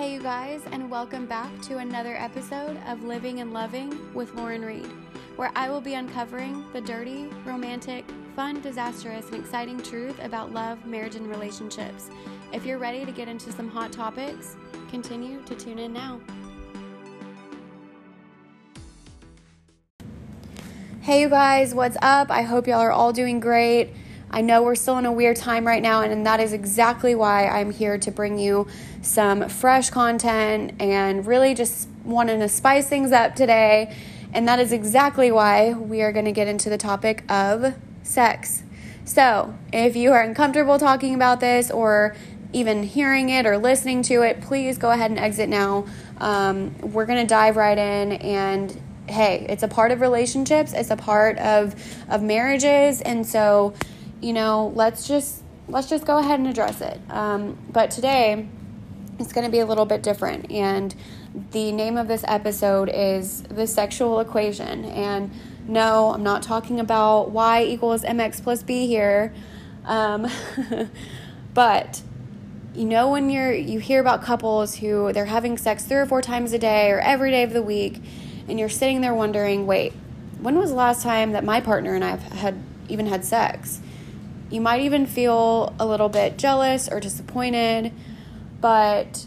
Hey, you guys, and welcome back to another episode of Living and Loving with Lauren Reed, where I will be uncovering the dirty, romantic, fun, disastrous, and exciting truth about love, marriage, and relationships. If you're ready to get into some hot topics, continue to tune in now. Hey, you guys, what's up? I hope y'all are all doing great. I know we're still in a weird time right now, and that is exactly why I'm here to bring you some fresh content and really just wanting to spice things up today. And that is exactly why we are going to get into the topic of sex. So, if you are uncomfortable talking about this or even hearing it or listening to it, please go ahead and exit now. Um, we're going to dive right in and hey, it's a part of relationships, it's a part of of marriages, and so you know, let's just let's just go ahead and address it. Um, but today, it's going to be a little bit different, and the name of this episode is the sexual equation. And no, I'm not talking about y equals mx plus b here, um, but you know when you're you hear about couples who they're having sex three or four times a day or every day of the week and you're sitting there wondering wait when was the last time that my partner and i had even had sex you might even feel a little bit jealous or disappointed, but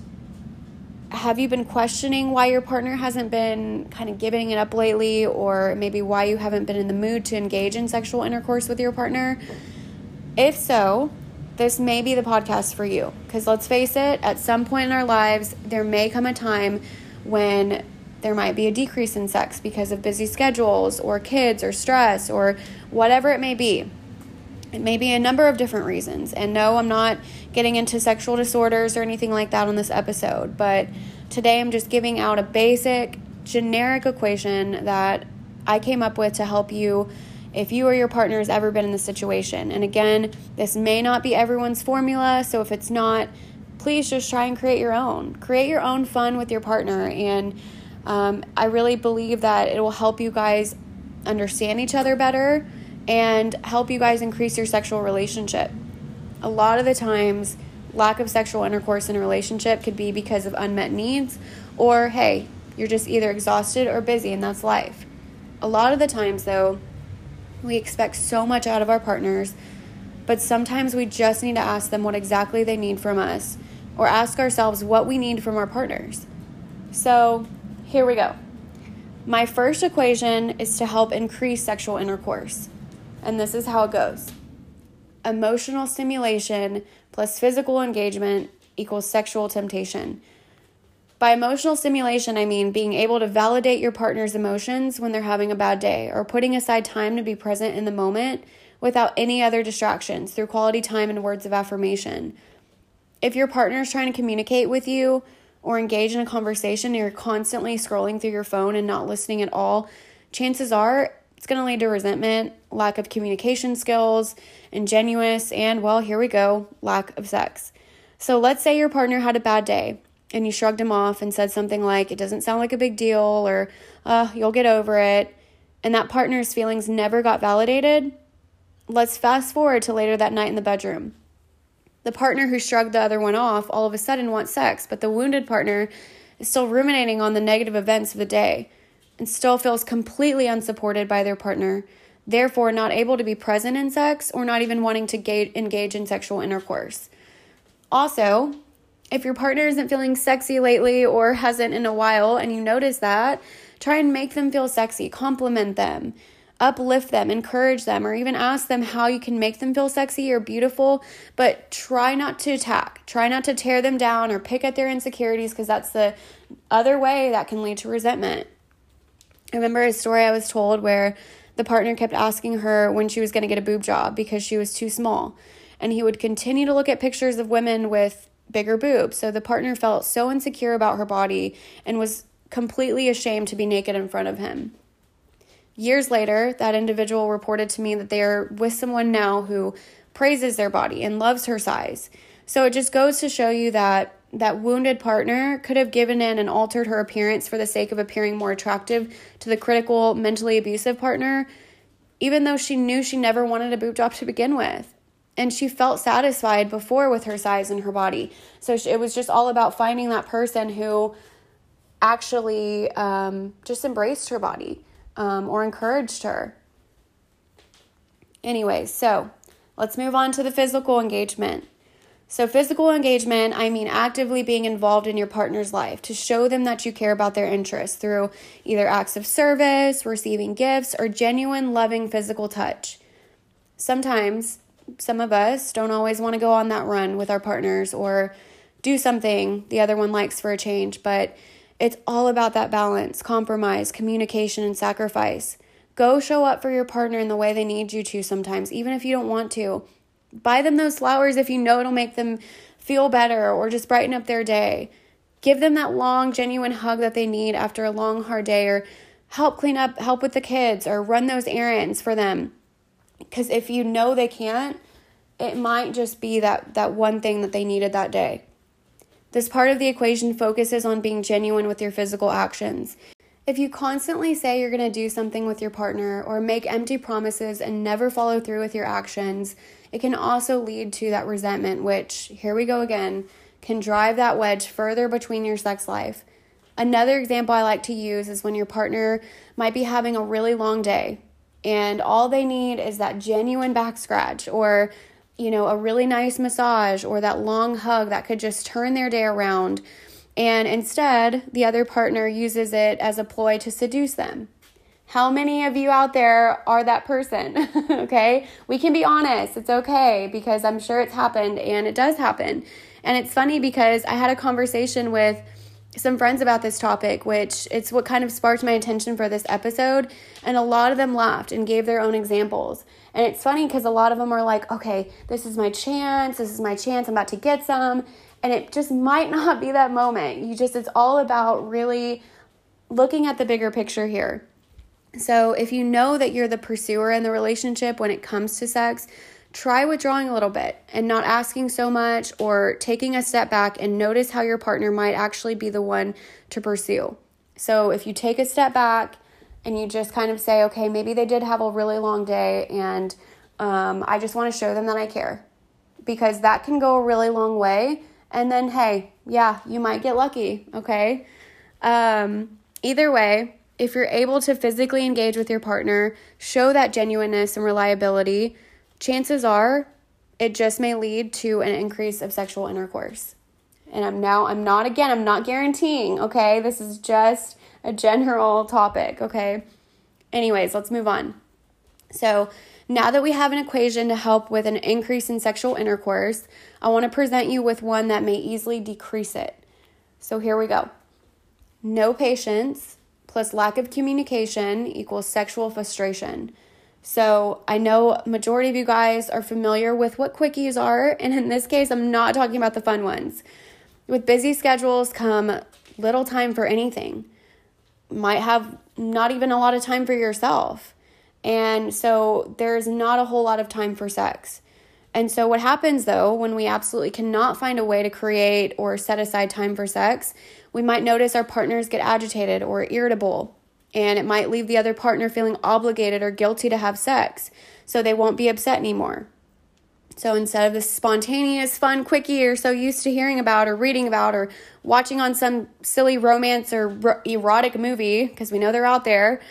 have you been questioning why your partner hasn't been kind of giving it up lately, or maybe why you haven't been in the mood to engage in sexual intercourse with your partner? If so, this may be the podcast for you. Because let's face it, at some point in our lives, there may come a time when there might be a decrease in sex because of busy schedules, or kids, or stress, or whatever it may be. It may be a number of different reasons. And no, I'm not getting into sexual disorders or anything like that on this episode, but today I'm just giving out a basic, generic equation that I came up with to help you if you or your partner has ever been in this situation. And again, this may not be everyone's formula, so if it's not, please just try and create your own. Create your own fun with your partner. And um, I really believe that it will help you guys understand each other better and help you guys increase your sexual relationship. A lot of the times, lack of sexual intercourse in a relationship could be because of unmet needs, or hey, you're just either exhausted or busy, and that's life. A lot of the times, though, we expect so much out of our partners, but sometimes we just need to ask them what exactly they need from us, or ask ourselves what we need from our partners. So, here we go. My first equation is to help increase sexual intercourse. And this is how it goes emotional stimulation plus physical engagement equals sexual temptation. By emotional stimulation, I mean being able to validate your partner's emotions when they're having a bad day or putting aside time to be present in the moment without any other distractions through quality time and words of affirmation. If your partner is trying to communicate with you or engage in a conversation and you're constantly scrolling through your phone and not listening at all, chances are it's going to lead to resentment, lack of communication skills, ingenuous, and well, here we go, lack of sex. So let's say your partner had a bad day and you shrugged him off and said something like, it doesn't sound like a big deal or, uh, you'll get over it, and that partner's feelings never got validated. Let's fast forward to later that night in the bedroom. The partner who shrugged the other one off all of a sudden wants sex, but the wounded partner is still ruminating on the negative events of the day and still feels completely unsupported by their partner, therefore not able to be present in sex or not even wanting to ga- engage in sexual intercourse. Also, if your partner isn't feeling sexy lately or hasn't in a while and you notice that, try and make them feel sexy, compliment them, uplift them, encourage them, or even ask them how you can make them feel sexy or beautiful, but try not to attack. Try not to tear them down or pick at their insecurities because that's the other way that can lead to resentment. I remember a story I was told where the partner kept asking her when she was going to get a boob job because she was too small. And he would continue to look at pictures of women with bigger boobs. So the partner felt so insecure about her body and was completely ashamed to be naked in front of him. Years later, that individual reported to me that they are with someone now who praises their body and loves her size. So it just goes to show you that that wounded partner could have given in and altered her appearance for the sake of appearing more attractive to the critical, mentally abusive partner, even though she knew she never wanted a boob job to begin with. and she felt satisfied before with her size and her body. So it was just all about finding that person who actually um, just embraced her body um, or encouraged her. Anyway, so let's move on to the physical engagement. So, physical engagement, I mean actively being involved in your partner's life to show them that you care about their interests through either acts of service, receiving gifts, or genuine loving physical touch. Sometimes some of us don't always want to go on that run with our partners or do something the other one likes for a change, but it's all about that balance, compromise, communication, and sacrifice. Go show up for your partner in the way they need you to sometimes, even if you don't want to. Buy them those flowers if you know it'll make them feel better or just brighten up their day. Give them that long, genuine hug that they need after a long, hard day, or help clean up, help with the kids, or run those errands for them. Because if you know they can't, it might just be that, that one thing that they needed that day. This part of the equation focuses on being genuine with your physical actions. If you constantly say you're going to do something with your partner or make empty promises and never follow through with your actions, it can also lead to that resentment, which, here we go again, can drive that wedge further between your sex life. Another example I like to use is when your partner might be having a really long day and all they need is that genuine back scratch or you know a really nice massage or that long hug that could just turn their day around and instead the other partner uses it as a ploy to seduce them how many of you out there are that person? okay? We can be honest. It's okay because I'm sure it's happened and it does happen. And it's funny because I had a conversation with some friends about this topic, which it's what kind of sparked my attention for this episode. And a lot of them laughed and gave their own examples. And it's funny because a lot of them are like, okay, this is my chance. This is my chance. I'm about to get some. And it just might not be that moment. You just, it's all about really looking at the bigger picture here. So if you know that you're the pursuer in the relationship when it comes to sex, try withdrawing a little bit and not asking so much or taking a step back and notice how your partner might actually be the one to pursue. So if you take a step back and you just kind of say, okay, maybe they did have a really long day and um, I just want to show them that I care because that can go a really long way. And then, hey, yeah, you might get lucky, okay? Um, either way, if you're able to physically engage with your partner, show that genuineness and reliability, chances are it just may lead to an increase of sexual intercourse. And I'm now, I'm not, again, I'm not guaranteeing, okay? This is just a general topic, okay? Anyways, let's move on. So, now that we have an equation to help with an increase in sexual intercourse, I want to present you with one that may easily decrease it. So, here we go. No patience plus lack of communication equals sexual frustration. So I know majority of you guys are familiar with what quickies are, and in this case, I'm not talking about the fun ones. With busy schedules come little time for anything. Might have not even a lot of time for yourself. And so there's not a whole lot of time for sex. And so, what happens though, when we absolutely cannot find a way to create or set aside time for sex, we might notice our partners get agitated or irritable and it might leave the other partner feeling obligated or guilty to have sex, so they won't be upset anymore. So instead of the spontaneous, fun quickie you're so used to hearing about or reading about or watching on some silly romance or erotic movie, because we know they're out there,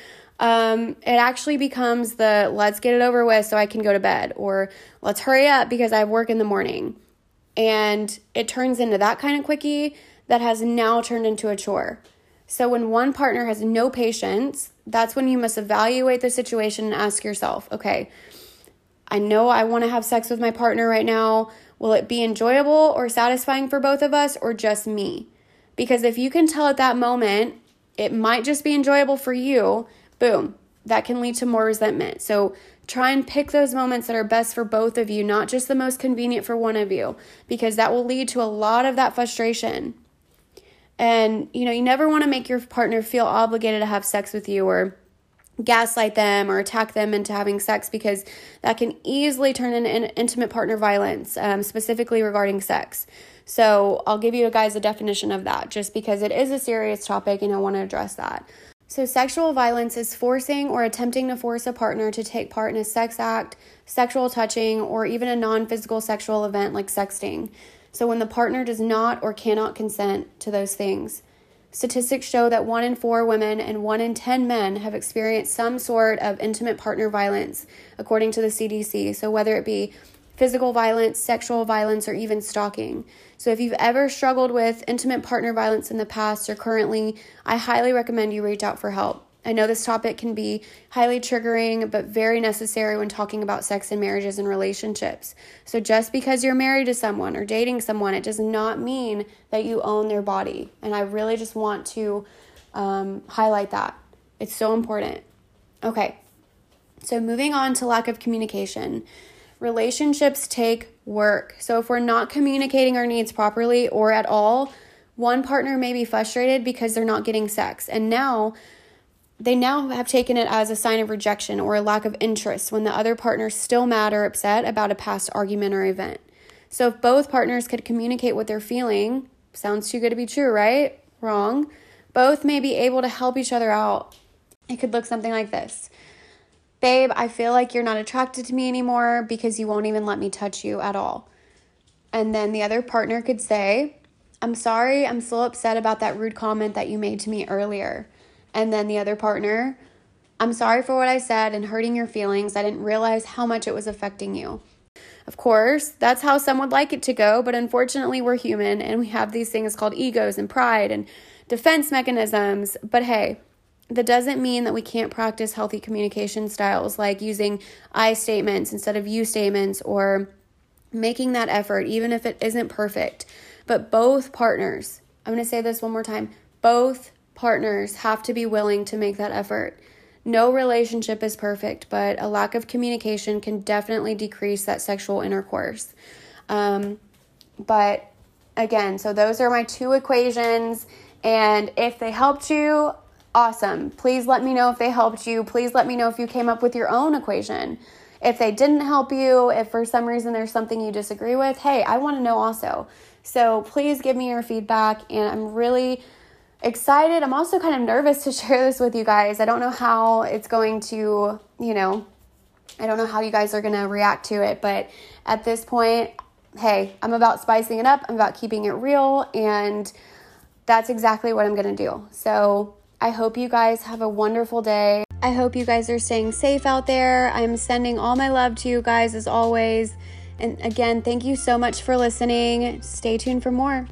um, it actually becomes the let's get it over with so I can go to bed or let's hurry up because I have work in the morning. And it turns into that kind of quickie that has now turned into a chore. So, when one partner has no patience, that's when you must evaluate the situation and ask yourself, okay, I know I want to have sex with my partner right now. Will it be enjoyable or satisfying for both of us or just me? Because if you can tell at that moment, it might just be enjoyable for you, boom, that can lead to more resentment. So try and pick those moments that are best for both of you, not just the most convenient for one of you, because that will lead to a lot of that frustration. And, you know, you never want to make your partner feel obligated to have sex with you or gaslight them or attack them into having sex because that can easily turn into intimate partner violence, um, specifically regarding sex. So, I'll give you guys a definition of that just because it is a serious topic and I want to address that. So, sexual violence is forcing or attempting to force a partner to take part in a sex act, sexual touching, or even a non physical sexual event like sexting. So, when the partner does not or cannot consent to those things. Statistics show that one in four women and one in 10 men have experienced some sort of intimate partner violence, according to the CDC. So, whether it be physical violence, sexual violence, or even stalking. So, if you've ever struggled with intimate partner violence in the past or currently, I highly recommend you reach out for help. I know this topic can be highly triggering, but very necessary when talking about sex and marriages and relationships. So, just because you're married to someone or dating someone, it does not mean that you own their body. And I really just want to um, highlight that. It's so important. Okay, so moving on to lack of communication. Relationships take work. So, if we're not communicating our needs properly or at all, one partner may be frustrated because they're not getting sex. And now, they now have taken it as a sign of rejection or a lack of interest when the other partner is still mad or upset about a past argument or event. So, if both partners could communicate what they're feeling, sounds too good to be true, right? Wrong. Both may be able to help each other out. It could look something like this Babe, I feel like you're not attracted to me anymore because you won't even let me touch you at all. And then the other partner could say, I'm sorry, I'm still upset about that rude comment that you made to me earlier and then the other partner, I'm sorry for what I said and hurting your feelings. I didn't realize how much it was affecting you. Of course, that's how some would like it to go, but unfortunately, we're human and we have these things called egos and pride and defense mechanisms. But hey, that doesn't mean that we can't practice healthy communication styles like using I statements instead of you statements or making that effort, even if it isn't perfect. But both partners, I'm going to say this one more time both partners have to be willing to make that effort. No relationship is perfect, but a lack of communication can definitely decrease that sexual intercourse. Um, but again, so those are my two equations. And if they helped you, awesome. Please let me know if they helped you. Please let me know if you came up with your own equation. If they didn't help you, if for some reason there's something you disagree with, hey, I want to know also. So please give me your feedback. And I'm really excited. I'm also kind of nervous to share this with you guys. I don't know how it's going to, you know, I don't know how you guys are going to react to it, but at this point, hey, I'm about spicing it up. I'm about keeping it real, and that's exactly what I'm going to do. So I hope you guys have a wonderful day. I hope you guys are staying safe out there. I'm sending all my love to you guys as always. And again, thank you so much for listening. Stay tuned for more.